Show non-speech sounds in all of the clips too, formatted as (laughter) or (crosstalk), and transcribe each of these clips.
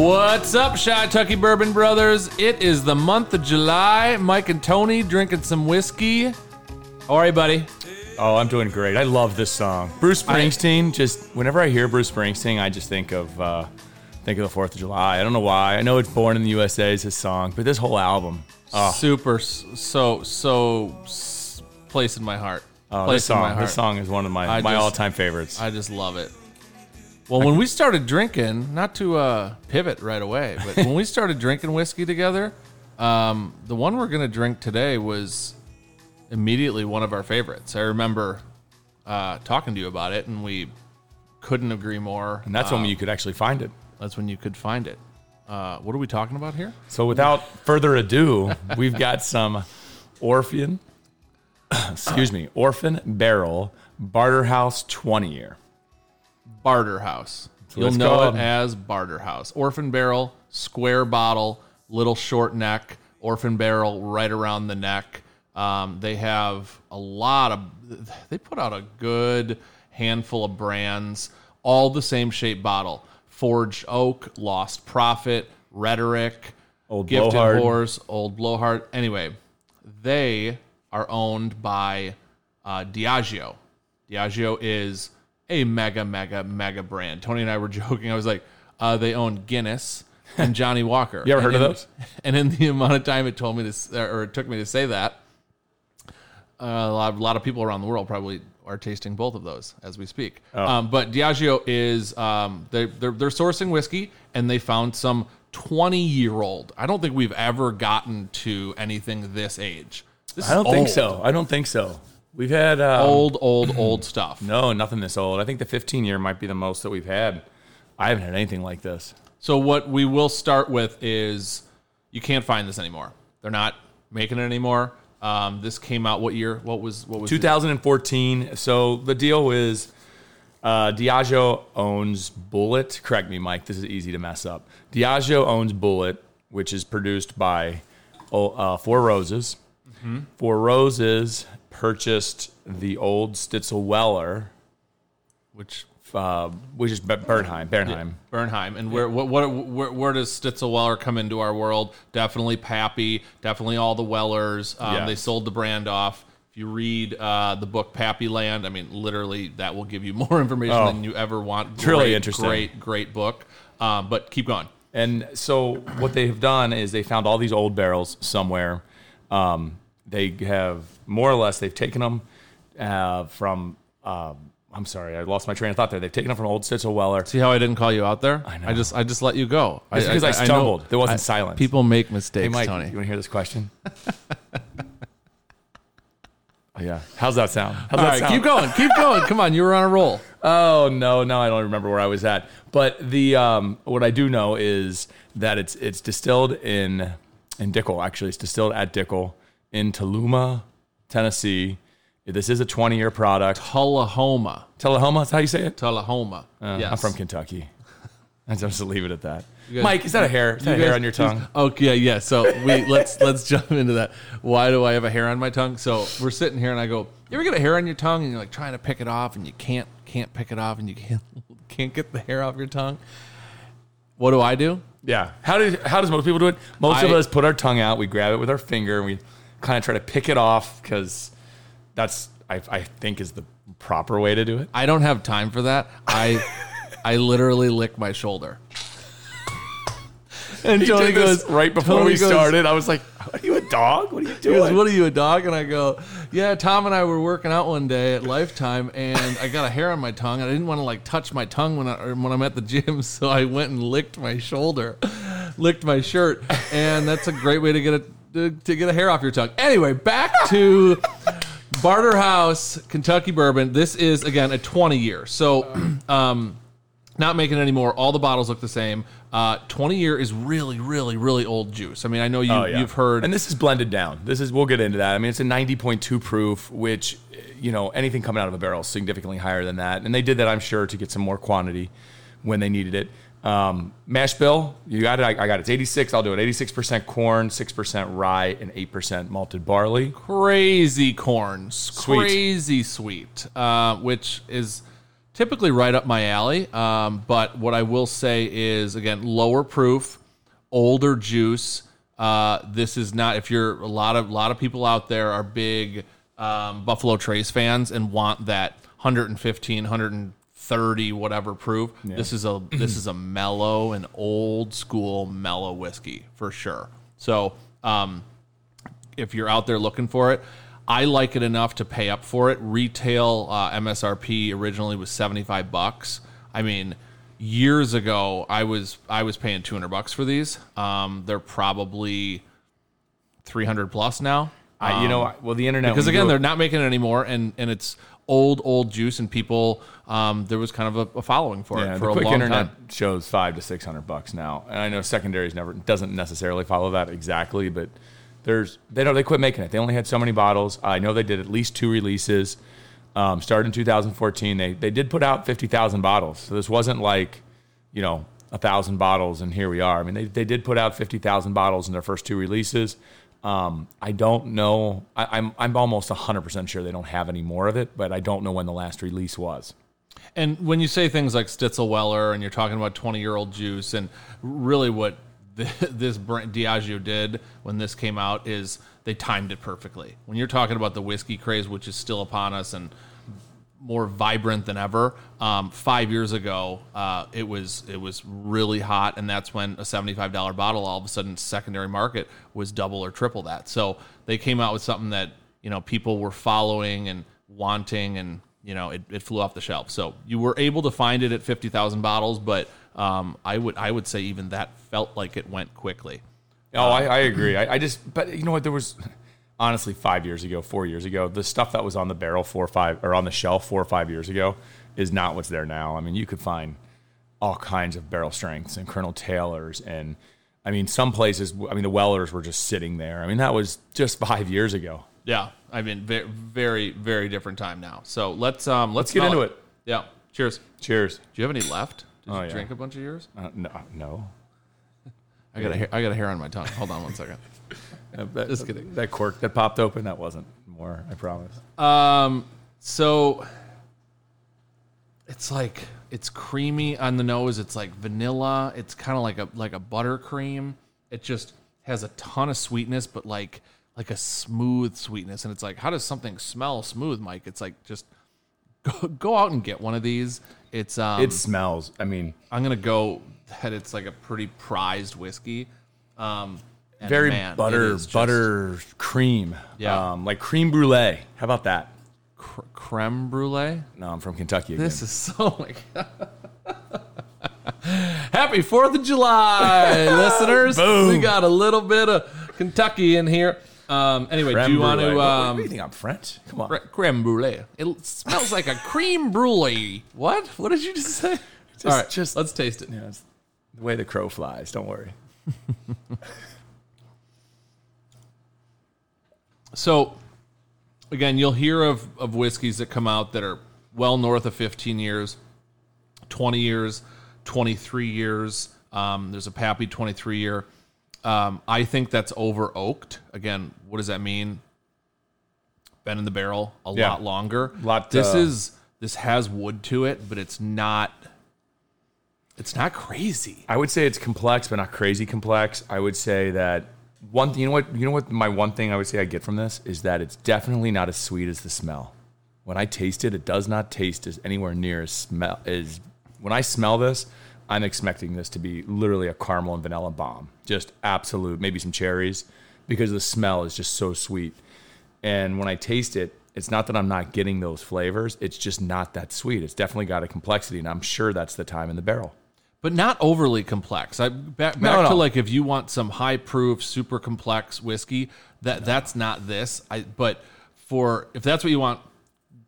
What's up, Shy Tucky Bourbon Brothers? It is the month of July. Mike and Tony drinking some whiskey. How are you, buddy? Oh, I'm doing great. I love this song. Bruce Springsteen. just whenever I hear Bruce Springsteen, I just think of uh, think of the Fourth of July. I don't know why. I know it's "Born in the USA" is his song, but this whole album. Oh, Super, s- so so s- place in my heart. oh place this in my song. heart. This song is one of my I my just- all time favorites. I just love it. Well, when we started drinking, not to uh, pivot right away, but when we started drinking whiskey together, um, the one we're going to drink today was immediately one of our favorites. I remember uh, talking to you about it, and we couldn't agree more. and that's Uh, when you could actually find it. that's when you could find it. Uh, what are we talking about here? So without further ado, we've got some Orphan, (coughs) excuse me, Orphan Barrel Barter House 20 year. Barter House. You'll know called. it as Barter House. Orphan barrel, square bottle, little short neck, orphan barrel right around the neck. Um, they have a lot of, they put out a good handful of brands, all the same shape bottle. Forged Oak, Lost Prophet, Rhetoric, Old Gifted Blowhard. Horse, Old Blowhard. Anyway, they are owned by uh, Diageo. Diageo is a mega, mega, mega brand. Tony and I were (laughs) joking. I was like, uh, they own Guinness and Johnnie Walker. (laughs) You ever heard And of in- those? (laughs) And in the amount of time it told me to, or it took me to say that, uh, a, lot, a lot of people around the world probably are tasting both of those as we speak. Oh. Um, but Diageo is um, they, they're they're sourcing whiskey, and they found some twenty year old. I don't think we've ever gotten to anything this age. This I don't think so. I don't think so. We've had um, Old, old, old stuff. No, nothing this old. I think the 15 year might be the most that we've had. I haven't had anything like this. So what we will start with is you can't find this anymore. They're not making it anymore. Um, this came out what year? What was what was 2014. So the deal is uh, Diageo owns Bulleit. Correct me, Mike. This is easy to mess up. Diageo owns Bulleit, which is produced by oh, uh, Four Roses. Four Roses purchased the old Stitzel Weller, which uh, which is Be- Bernheim. Bernheim. Bernheim and where what, what where, where does Stitzelweller come into our world? Definitely Pappy, definitely all the Wellers. Um, Yeah. They sold the brand off. If you read uh, the book Pappy Land, I mean, literally that will give you (laughs) more information Oh. than you ever want. It's really Great, interesting. Great, great book. Um, but keep going. And so what they've done is they found all these old barrels somewhere. Um, they have more or less they've taken them uh, from. Um, I'm sorry, I lost my train of thought there. They've taken them from old Stitzel Weller. See how I didn't call you out there? I know. I just I just let you go. It's because I, know- stumbled. there wasn't I- silence. People make hey, mistakes, Mike, Tony. you want to hear this question? (laughs) oh yeah. How's that sound? How's All that right, sound? keep going, keep going. Come on, you were on a roll. (laughs) Oh no, no, I don't remember where I was at. But the um, what I do know is that it's it's distilled in in Dickel. Actually, it's distilled at Dickel in Toluma, Tennessee. This is a 20 year product. Tullahoma, Tullahoma, is how you say it? Tullahoma. Uh, yes. I'm from Kentucky. (laughs) I'm just leave it at that. guys- Mike, is that a hair? Is that a You hair on your tongue? (laughs) Okay, yeah, yeah. So we let's let's jump into that. Why do I have a hair on my tongue? So we're sitting here and I go, You ever get a hair on your tongue and you're like trying to pick it off and you can't can't pick it off and you can't (laughs) can't get the hair off your tongue? What do I do? Yeah. How do how does most people do it? Most of I- us put our tongue out, we grab it with our finger, and we kind of try to pick it off because that's I, I think is the proper way to do it. I don't have time for that. I (laughs) I literally lick my shoulder. And (laughs) Tony goes right before Tony we goes- started. I was like, "Are you a dog? What are you He goes, doing?" what are you, a dog? And I go, yeah, Tom and I were working out one day at Lifetime, and I got a hair on my tongue. And I didn't want to like touch my tongue when I when I'm at the gym, (laughs) so I went and licked my shoulder, licked my shirt, and that's a great way to get a to, to get a hair off your tongue. Anyway, back to (laughs) Barter House Kentucky Bourbon. This is again a 20 year, so (clears throat) um, not making it anymore. All the bottles look the same. Uh, 20 year is really, really, really old juice. I mean, I know you Oh, yeah. you've heard. and this is blended down. This is we'll get into that. I mean, it's a 90.2 proof, which you know anything coming out of a barrel is significantly higher than that. And they did that, I'm sure, to get some more quantity when they needed it. Um, mash bill, you got it. I, I got it. It's 86. I'll do it. 86% corn, 6% rye, and 8% malted barley. crazy corn, Sweet. crazy sweet, uh, which is typically right up my alley. Um, but what I will say is again lower proof, older juice. Uh, this is not if you're a lot of a lot of people out there are big um, Buffalo Trace fans and want that 115, 130 whatever proof. This is a this is a mellow and old school mellow whiskey for sure. So um, if you're out there looking for it. I like it enough to pay up for it. Retail uh, MSRP originally was 75 bucks. I mean, years ago I was I was paying 200 bucks for these. Um, they're probably 300 plus now. I, you know, well, the internet Because again, they're not making it anymore, and and it's old old juice, and people um, there was kind of a, a following for Yeah, it for a quick long internet time. shows five to six hundred bucks now, and I know secondaries never doesn't necessarily follow that exactly, but there's they don't they quit making it. They only had so many bottles. I know they did at least two releases. Um, started in 2014. They they did put out fifty thousand bottles, so this wasn't like you know a thousand bottles and here we are. I mean they they did put out fifty thousand bottles in their first two releases. Um, I don't know. I, I'm I'm almost hundred percent sure they don't have any more of it, but I don't know when the last release was. And when you say things like Stitzelweller and you're talking about 20 year old juice, and really what (laughs) this brand Diageo did when this came out is they timed it perfectly. When you're talking about the whiskey craze, which is still upon us and more vibrant than ever, um, five years ago uh, it was it was really hot, and that's when a $75 bottle all of a sudden secondary market was double or triple that. So they came out with something that you know people were following and wanting and you know it, it flew off the shelf so you were able to find it at 50000 bottles but um, i would i would say even that felt like it went quickly Oh, I, I agree. I, I just, but you know what? There was honestly five years ago, four years ago, the stuff that was on the barrel four or five or on the shelf four or five years ago is not what's there now. I mean, you could find all kinds of barrel strengths and Colonel Taylors, and I mean, some places. I mean, the Wellers were just sitting there. I mean, that was just five years ago. yeah i mean very very very different time now so let's um let's, Let's get into it. yeah cheers Cheers. do you have any left did Oh, you yeah. drink a bunch of yours Uh, no, no. (laughs) i got a hair i got a hair on my tongue hold on one second (laughs) Uh, that, Just kidding. That cork that popped open, that wasn't more. I promise. Um, so it's like it's creamy on the nose. It's like vanilla. It's kind of like a like a buttercream. It just has a ton of sweetness, but like like a smooth sweetness. And it's like, how does something smell smooth, Mike? It's like just go, (laughs) go out and get one of these. It's um, It smells. I mean, I'm gonna go that it's like a pretty prized whiskey. Um, and very man, butter just butter cream. Yeah. Um, like creme brulee. How about that? cr- creme brulee. No, I'm from Kentucky again. This is so (laughs) like. Happy Fourth of July, (laughs) listeners! Boom. We got a little bit of Kentucky in here. Um, anyway, Creme do you want brulee. to What- what, um, do you think I'm French? Come on. cre- creme brulee? It smells like a cream brulee. What? What did you just say? All right, just- let's taste it. Yeah, it's the way the crow flies. Don't worry. (laughs) So, again, you'll hear of, of whiskeys that come out that are well north of 15 years, 20 years, 23 years. Um, there's a Pappy 23 year. Um, I think that's over oaked. Again, what does that mean? Been in the barrel a Yeah. lot longer. Lot, this uh, is this has wood to it, but it's not. It's not crazy. I would say it's complex, but not crazy complex. I would say that one. Thing you know what? You know what? My one thing I would say I get from this is that it's definitely not as sweet as the smell. When I taste it, it does not taste as anywhere near as smell as when I smell this. I'm expecting this to be literally a caramel and vanilla bomb, just absolute. Maybe some cherries, because the smell is just so sweet. And when I taste it, it's not that I'm not getting those flavors. It's just not that sweet. It's definitely got a complexity, and I'm sure that's the time in the barrel. But not overly complex. I back, back No, to like if you want some high proof, super complex whiskey, that that's not this. I but for if that's what you want,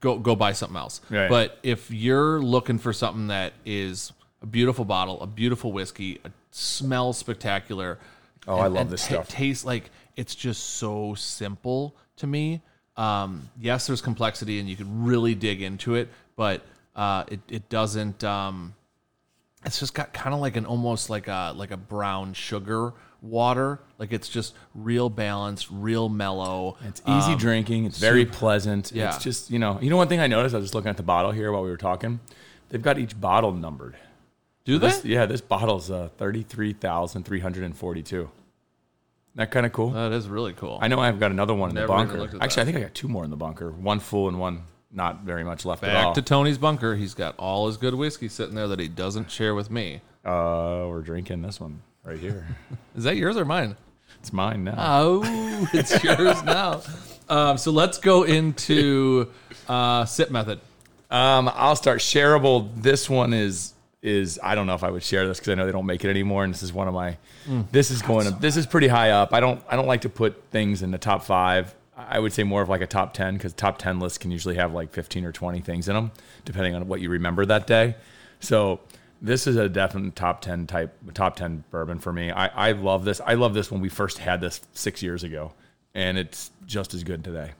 go go buy something else. Right. But if you're looking for something that is a beautiful bottle, a beautiful whiskey, a smells spectacular. Oh, I love this stuff. Tastes like it's just so simple to me. Um, yes, there's complexity and you can really dig into it, but uh, it it doesn't. Um, it's just got kind of like an almost like a like a brown sugar water. Like it's just real balanced, real mellow. It's easy drinking. It's very pleasant. Um, yeah. It's just you know you know one thing I noticed. I was just looking at the bottle here while we were talking. They've got each bottle numbered. Do they? This, yeah, this bottle's uh, thirty three thousand three hundred and forty two. That kind of cool. That is really cool. I know I've got another one in Never the bunker. Actually, that. I think I got two more in the bunker. One full and one not very much left at Back all. to Tony's bunker. He's got all his good whiskey sitting there that he doesn't share with me. uh, we're drinking this one right here. (laughs) Is that yours or mine? it's mine now. Oh, (laughs) it's yours now. Um, so let's go into uh, sip method. Um, I'll start shareable. This one is is I don't know if I would share this because I know they don't make it anymore, and this is one of my. This is going. To, this is pretty high up. I don't. I don't like to put things in the top five. I would say more of like a top ten because top ten lists can usually have like fifteen or twenty things in them, depending on what you remember that day. So this is a definite top ten type, top ten bourbon for me. I, I love this. I love this when we first had this six years ago, and it's just as good today.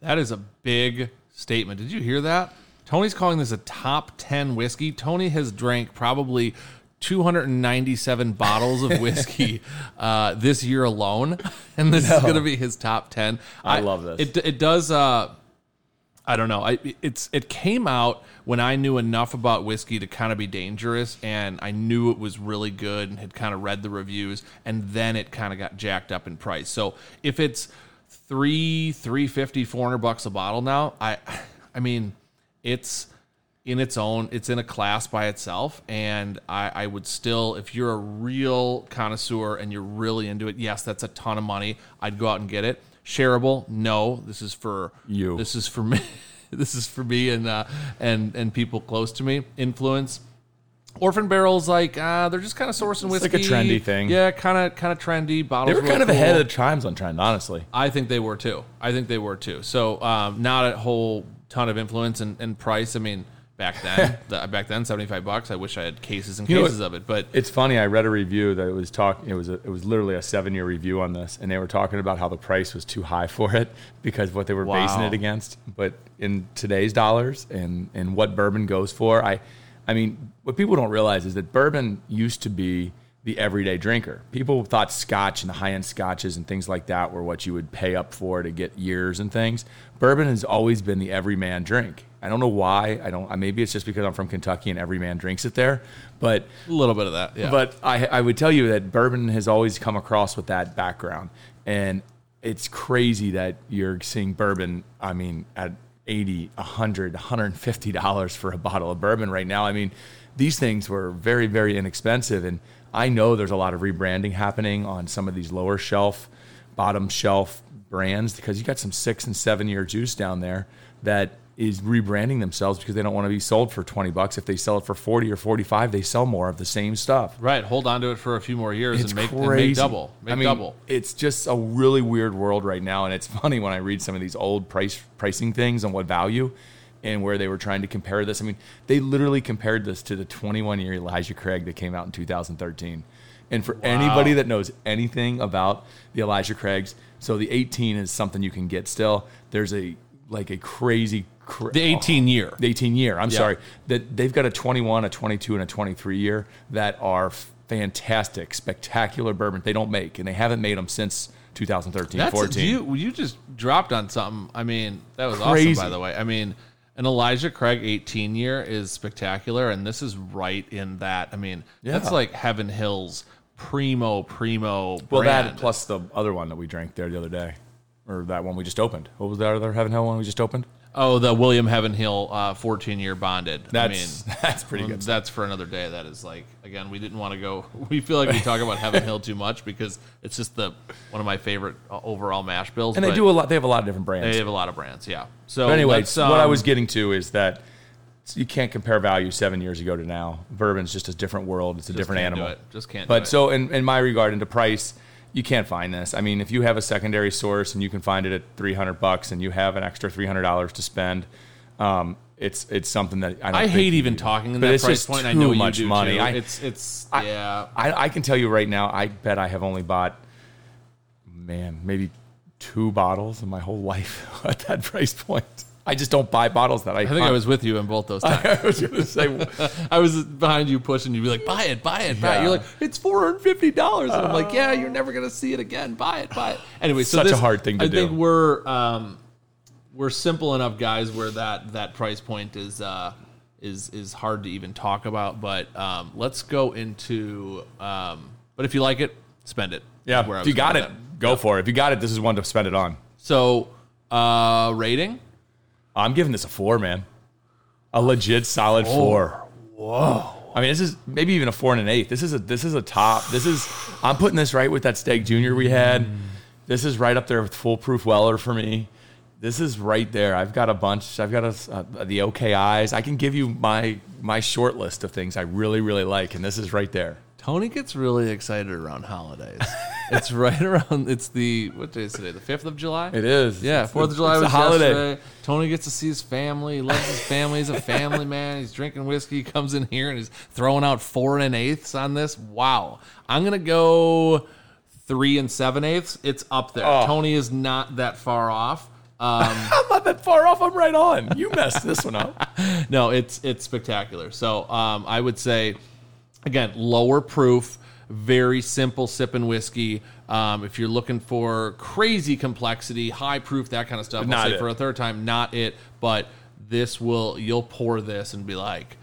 That is a big statement. Did you hear that? Tony's calling this a top 10 whiskey. Tony has drank probably 297 (laughs) bottles of whiskey uh, this year alone, (laughs) and this is going to be his top 10. I love this. It, it does. Uh, I don't know. I, it's it came out when I knew enough about whiskey to kind of be dangerous, and I knew it was really good, and had kind of read the reviews, and then it kind of got jacked up in price. So if it's three, three fifty, four hundred bucks a bottle now, I, I mean, it's in its own. It's in a class by itself, and I, I would still, if you're a real connoisseur and you're really into it, yes, that's a ton of money. I'd go out and get it. Shareable? No. This is for You. This is for me. (laughs) this is for me and uh, and and people close to me. Influence. Orphan barrels, like uh, they're just kind of sourcing It's whiskey. like a trendy thing. Yeah, kind of kind of trendy. Bottles. They were kind of cool. ahead of the times on trend, honestly. I think they were too. I think they were too. So um, not a whole ton of influence and, and price. I mean, back then, (laughs) the, back then, seventy five bucks. I wish I had cases and You know cases of it. But It's funny. I read a review that it was talk. It was a, it was literally a seven year review on this, and they were talking about how the price was too high for it because of what they were basing Wow. it against. But in today's dollars and and what bourbon goes for, I, I mean, what people don't realize is that bourbon used to be the everyday drinker. People thought Scotch and the high end Scotches and things like that were what you would pay up for to get years and things. Bourbon has always been the everyman drink. I don't know why. I don't. Maybe it's just because I'm from Kentucky and every man drinks it there. But a little bit of that. Yeah. but I, I would tell you that bourbon has always come across with that background. And it's crazy that you're seeing bourbon, I mean, at 80, 100, 150 dollars for a bottle of bourbon right now. I mean, these things were very, very inexpensive. And I know there's a lot of rebranding happening on some of these lower shelf, bottom shelf brands because you got some six and seven year juice down there that is rebranding themselves because they don't want to be sold for 20 bucks. If they sell it for 40 or 45, they sell more of the same stuff. right. Hold on to it for a few more years It's and make, and make double. Make I mean, double. It's just a really weird world right now, and it's (laughs) funny when I read some of these old price pricing things and what value, and where they were trying to compare this. I mean, they literally compared this to the 21 year Elijah Craig that came out in 2013. And for anybody that knows anything about the Elijah Craigs, so the 18 is something you can get still. There's a like a crazy cra- The 18 year. the 18 year. I'm Yeah. sorry. That they've got a 21, a 22, and a 23 year that are fantastic, spectacular bourbon. They don't make, and they haven't made them since 2013, That's 14. you. You just dropped on something. I mean, that was Crazy. awesome. By the way, I mean, an Elijah Craig 18 year is spectacular, and this is right in that. I mean, that's like Heaven Hills primo primo. well, brand. that plus the other one that we drank there the other day, or that one we just opened. What was that other Heaven Hill one we just opened? Oh, the William Heavenhill uh, 14 year bonded. That's I mean, (laughs) that's pretty good. That's for another day. That is like again, we didn't want to go. (laughs) We feel like we talk about Heaven Hill too much because it's just the one of my favorite uh, overall mash bills. and they do a lot. They have a lot of different brands. They have a lot of brands. Yeah. So But anyway, let's, what I um, was getting to is that you can't compare value seven years ago to now. Bourbon's just a different world. It's a different animal. Just can't do But so, in, in my regard, into price, you can't find this. I mean, if you have a secondary source and you can find it at three hundred bucks, and you have an extra three hundred dollars to spend, um, it's it's something that I, don't I hate even talking in but that it's price just point. I too know much you do money. Too. I- it's it's I- yeah. I, I can tell you right now, I bet I have only bought, man, maybe two bottles in my whole life (laughs) at that price point. I just don't buy bottles that I. I think I was with you in both those (laughs) times. I was going to say, (laughs) I was behind you pushing. You'd be like, "Buy it, buy it, buy it." You're like, "It's four hundred fifty dollars," and I'm like, "Yeah, you're never gonna see it again. Buy it, buy it." Anyway, so Such a hard thing to I do. think we're um, we're simple enough guys where that that price point is uh, is is hard to even talk about. But um, let's go into. Um, but if you like it, spend it. Yeah, if you got it, that. go for it. If you got it, this is one to spend it on. So uh, rating. I'm giving this a four, man. A legit solid four. Whoa. I mean, this is maybe even a four and an eighth. This is a this is a top. This is I'm putting this right with that Stagg Junior we had. This is right up there with Full Proof Weller for me. This is right there. I've got a bunch. I've got a, uh, the OKIs. I can give you my my short list of things I really really like, and this is right there. Tony gets really excited around holidays. (laughs) it's right around. It's the what day is today? The fifth of July. It is. Yeah, Fourth of July it's was a holiday. yesterday. Tony gets to see his family. He loves his family. He's a family man. He's drinking whiskey. He comes in here and he's throwing out four and an eighths on this. Wow. I'm gonna go three and seven eighths. It's up there. Oh. Tony is not that far off. Um, (laughs) I'm not that far off. I'm right on. You messed this one up. (laughs) no, it's it's spectacular. So um, I would say, again, lower proof, very simple sipping whiskey. Um, if you're looking for crazy complexity, high proof, that kind of stuff, I'll Not say it. for a third time, not it. But this will, you'll pour this and be like,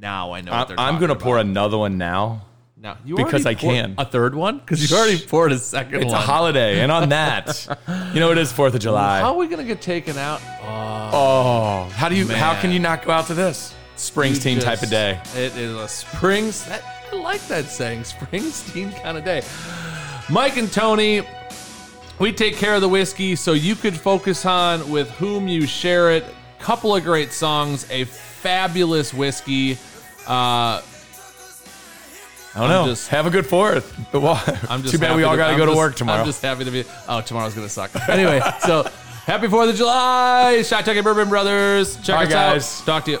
now I know what I'm, they're I'm gonna pour another one now. now you because I can. a third one (laughs) because you already poured a second It's one. a holiday, and on that, (laughs) you know it is Fourth of July. How are we gonna get taken out? Oh, how do you? How can you not go out to this Springsteen You type of day? It is a Springs. That, I like that saying, (laughs) Springsteen kind of day. Mike and Tony, we take care of the whiskey so you could focus on with whom you share it. Couple of great songs, a fabulous whiskey. Uh, I don't know. just- Have a good Fourth. Well, I'm just too bad we all got to go to work tomorrow. I'm just happy to be. Oh, tomorrow's gonna suck. Anyway, so happy Fourth of July, Shot Bourbon Brothers. Check Bye, us guys. out. Talk to you.